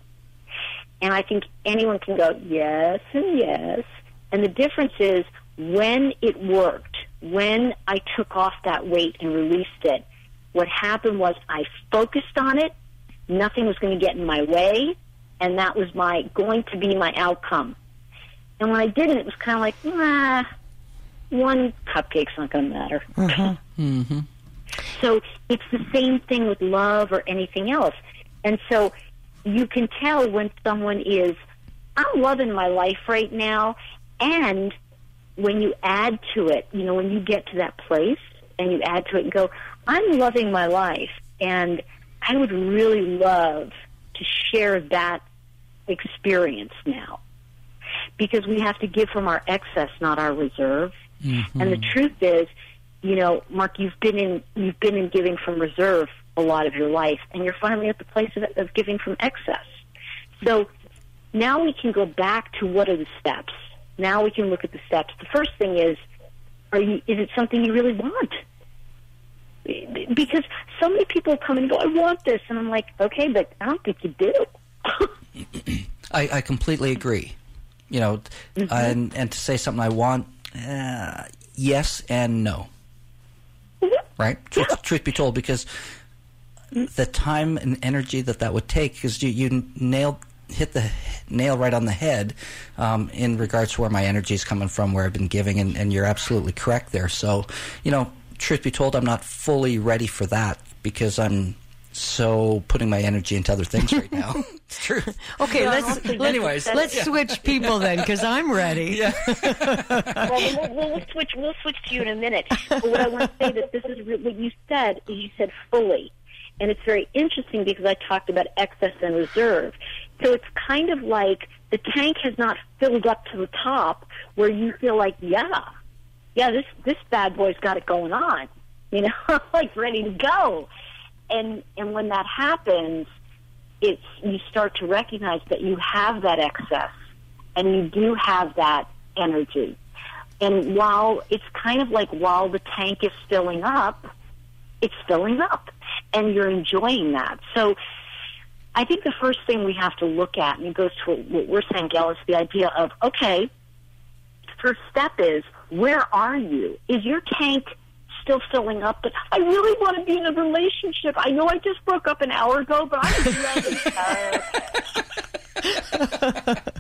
And I think anyone can go, yes and yes. And the difference is when it worked, when I took off that weight and released it, what happened was I focused on it. Nothing was going to get in my way. And that was my, going to be my outcome. And when I did it, was kind of like, nah, one cupcake's not going to matter. [laughs] Mm-hmm. Mm-hmm. So it's the same thing with love or anything else. And so you can tell when someone is, I'm loving my life right now. And when you add to it, you know, when you get to that place and you add to it and go, I'm loving my life. And I would really love to share that experience now. Because we have to give from our excess, not our reserve. Mm-hmm. And the truth is, you know, Mark, you've been in you've been in giving from reserve a lot of your life, and you're finally at the place of, of giving from excess. So now we can go back to what are the steps. Now we can look at the steps. The first thing is, are you? Is it something you really want? Because so many people come and go, I want this, and I'm like, okay, but I don't think you do. I, I completely agree. You know, mm-hmm. and and to say something I want, uh, yes and no. Mm-hmm. Right? Truth, truth be told, because mm-hmm. the time and energy that that would take, because you you nailed hit the nail right on the head um, in regards to where my energy is coming from, where I've been giving, and, and you're absolutely correct there. So, you know, truth be told, I'm not fully ready for that because I'm so putting my energy into other things right now. [laughs] it's true. [laughs] Okay, Yeah, let's hopefully let, Anyways, let's switch people then because I'm ready. Yeah. [laughs] well, we'll, we'll, we'll switch. We'll switch to you in a minute. But what I want to say that this is what you said is you said fully, and it's very interesting because I talked about excess and reserve. So it's kind of like the tank has not filled up to the top where you feel like, yeah, yeah, this this bad boy's got it going on, you know, [laughs] like ready to go. And and when that happens, it's you start to recognize that you have that excess and you do have that energy. And while it's kind of like while the tank is filling up, it's filling up and you're enjoying that. So I think the first thing we have to look at, and it goes to what we're saying, Gail, is the idea of, okay, first step is, where are you? Is your tank still filling up? But I really want to be in a relationship. I know I just broke up an hour ago, but I'm ready.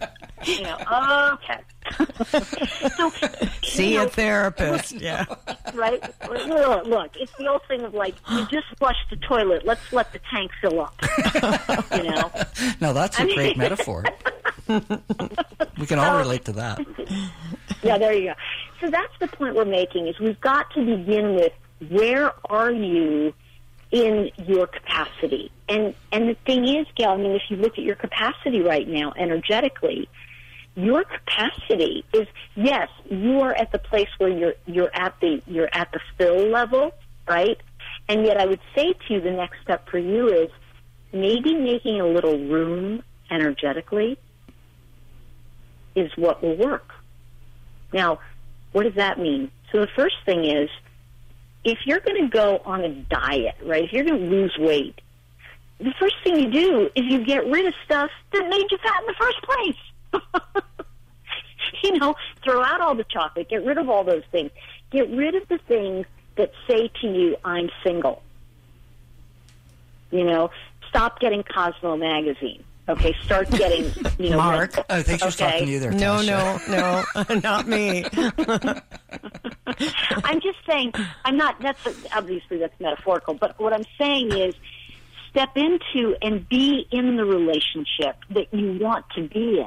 [laughs] you know, okay. [laughs] so, See you a know, therapist. Yeah. right? Look, look, it's the old thing of like, you just flushed the toilet. Let's let the tank fill up. you know? [laughs] No, that's a great metaphor. [laughs] we can all relate to that. Yeah, there you go. So that's the point we're making is we've got to begin with where are you in your capacity? And and the thing is, Gail, I mean, if you look at your capacity right now energetically, your capacity is yes, you are at the place where you're you're at the you're at the fill level, right? And yet I would say to you the next step for you is maybe making a little room energetically is what will work. Now, what does that mean? So the first thing is if you're going to go on a diet, right? If you're going to lose weight, the first thing you do is you get rid of stuff that made you fat in the first place. [laughs] you know, throw out all the chocolate. Get rid of all those things. Get rid of the things that say to you, "I'm single." You know, stop getting Cosmo magazine. Okay, start getting [laughs] you know. Mark. Oh, I think she was Okay. talking to you there. No, Tasha. no, no, [laughs] not me. I'm just saying, I'm not, that's obviously that's metaphorical, but what I'm saying is step into and be in the relationship that you want to be in.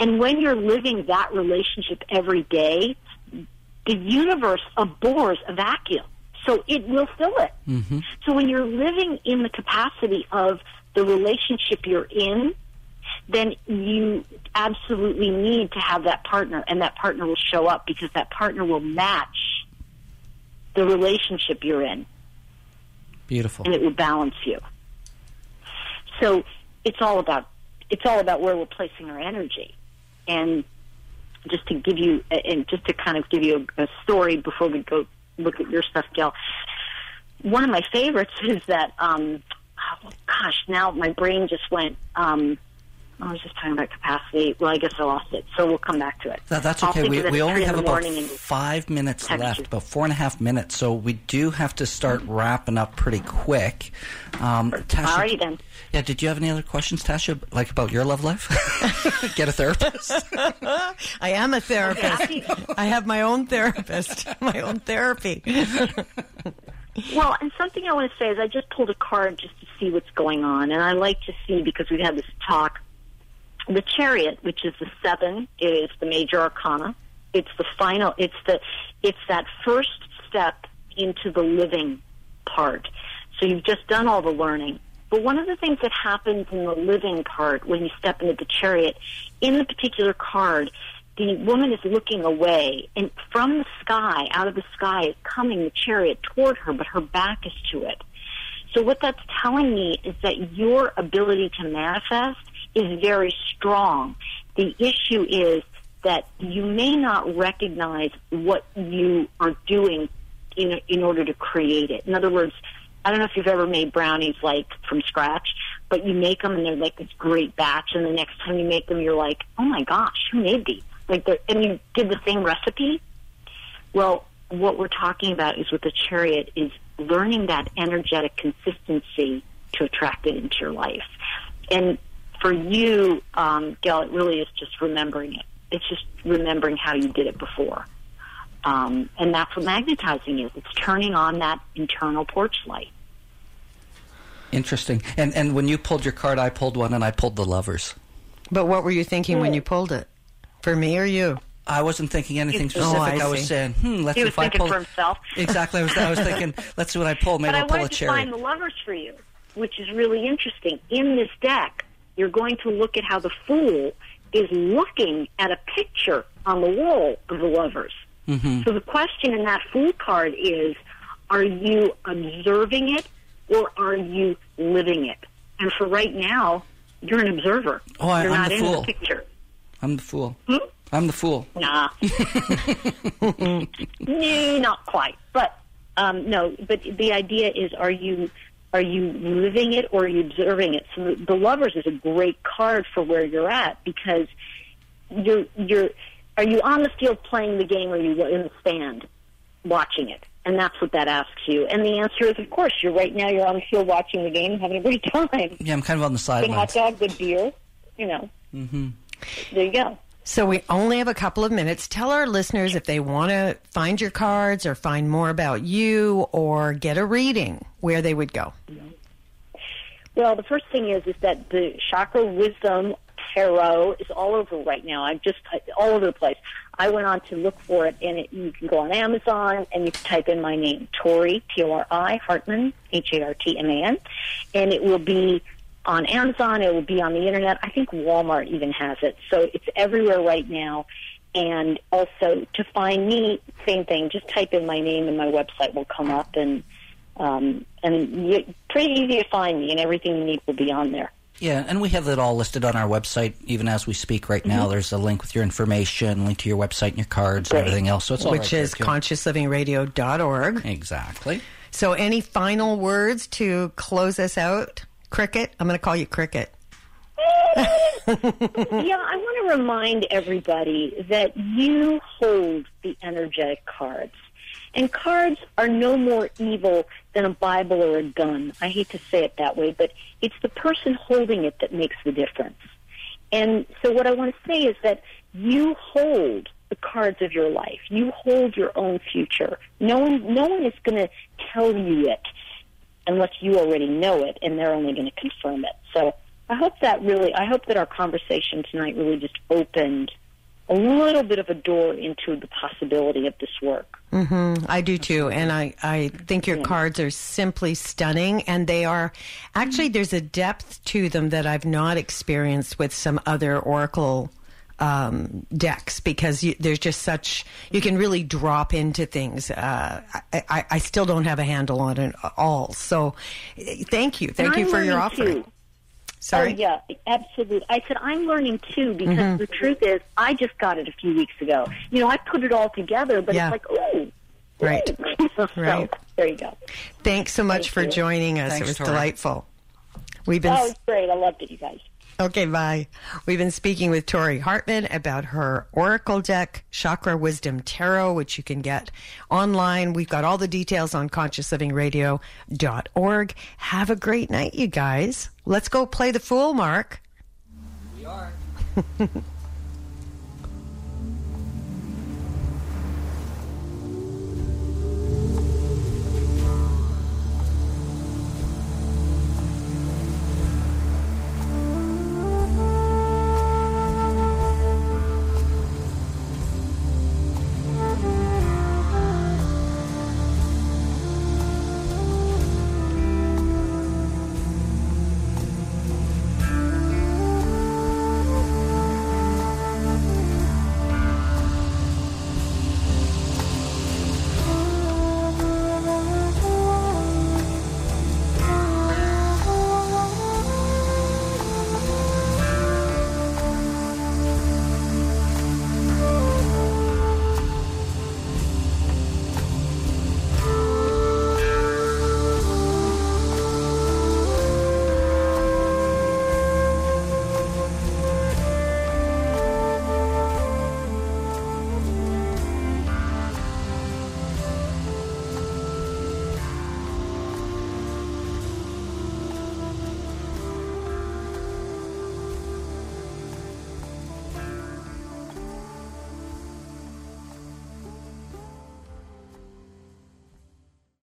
And when you're living that relationship every day, the universe abhors a vacuum. So it will fill it. Mm-hmm. So when you're living in the capacity of the relationship you're in, then you absolutely need to have that partner, and that partner will show up because that partner will match the relationship you're in, Beautiful. and it will balance you. So it's all about it's all about where we're placing our energy, and just to give you and just to kind of give you a, a story before we go look at your stuff, Gail. One of my favorites is that um, oh, gosh, now my brain just went. Um, I was just talking about capacity. Well, I guess I lost it, so we'll come back to it. That, that's okay. We, we only have about five minutes text left, you. about four and a half minutes. So we do have to start wrapping up pretty quick. Um, Tasha, Alrighty then. Yeah, did you have any other questions, Tasha, like about your love life? [laughs] Get a therapist? [laughs] I am a therapist. I have my own therapist, [laughs] my own therapy. Well, and something I want to say is I just pulled a card just to see what's going on, and I like to see because we've had this talk. The Chariot, which is the seven, is the major arcana. It's the final. It's the. It's that first step into the living part. So you've just done all the learning. But one of the things that happens in the living part when you step into the chariot, in the particular card, the woman is looking away, and from the sky, out of the sky, is coming the chariot toward her, but her back is to it. So what that's telling me is that your ability to manifest is very strong. The issue is that you may not recognize what you are doing in, in order to create it. In other words, I don't know if you've ever made brownies like from scratch, but you make them and they're like this great batch, and the next time you make them, you're like, oh my gosh, who made these? Like, and you did the same recipe. Well, what we're talking about is with the chariot is learning that energetic consistency to attract it into your life. And for you, um, Gail, it really is just remembering it. It's just remembering how you did it before. Um, and that's what magnetizing is. It's turning on that internal porch light. Interesting. And and when you pulled your card, I pulled one, and I pulled the lovers. But what were you thinking when you pulled it? For me or you? I wasn't thinking anything Oh, specific. I I, was saying, hmm, let's He see was if I thinking pull for himself. [laughs] Exactly. I was I was thinking, [laughs] let's see what I pull. Maybe But I I'll pull a wanted to find the lovers for you, which is really interesting. In this deck, you're going to look at how the fool is looking at a picture on the wall of the lovers. Mm-hmm. So the question in that fool card is, are you observing it or are you living it? And for right now, you're an observer. Oh, I- you're I'm not the in fool. the picture. I'm the fool. Hmm? I'm the fool. Nah. [laughs] [laughs] no, not quite. But um, no. But the idea is, are you are you living it or are you observing it? So the, the lovers is a great card for where you're at because you're you're are you on the field playing the game or are you in the stand watching it? And that's what that asks you. And the answer is, of course, you're right now. You're on the field watching the game and having a great [laughs] time. Yeah, I'm kind of on the Good hot dog, good beer. You know. Mm-hmm. There you go. So we only have a couple of minutes. Tell our listeners if they want to find your cards or find more about you or get a reading, where they would go. Well, the first thing is is that the chakra wisdom tarot is all over right now. I'm just all over the place. I went on to look for it, and it, you can go on Amazon and you can type in my name, Tori T O R I Hartman H A R T M A N, and it will be on Amazon. It will be on the internet. I think Walmart even has it, so it's everywhere right now. And also to find me, same thing. Just type in my name, and my website will come up, and um, and you, pretty easy to find me, and everything you need will be on there. Yeah, and we have it all listed on our website, even as we speak right now. There's a link with your information, link to your website and your cards Great. and everything else. So it's all which right there, is too. consciousliving.radio.org. Exactly. So, any final words to close us out? Cricket? I'm going to call you Cricket. [laughs] yeah, I want to remind everybody that you hold the energetic cards. And cards are no more evil than a Bible or a gun. I hate to say it that way, but it's the person holding it that makes the difference. And so what I want to say is that you hold the cards of your life. You hold your own future. No one, no one is going to tell you it unless you already know it, and they're only going to confirm it. So I hope that really, I hope that our conversation tonight really just opened a little bit of a door into the possibility of this work. Mm-hmm. I do too, and I, I think your yeah. cards are simply stunning, and they are actually there's a depth to them that I've not experienced with some other Oracle um, decks because you, there's just such you can really drop into things. Uh, I, I, I, still don't have a handle on it all. So, thank you, thank you for your offering. Too. Sorry. Oh yeah, absolutely. I said I'm learning too because mm-hmm. the truth is I just got it a few weeks ago. You know, I put it all together, but yeah. it's like, oh, right, [laughs] so, right. There you go. Thanks so much Thank for you. joining us. Thanks, it was Tori. delightful. We've been. Oh, it's great. I loved it, you guys. Okay, bye. We've been speaking with Tori Hartman about her Oracle deck, Chakra Wisdom Tarot, which you can get online. We've got all the details on consciousliving.radio.org. Have a great night, you guys. Let's go play the fool, Mark. We are. [laughs]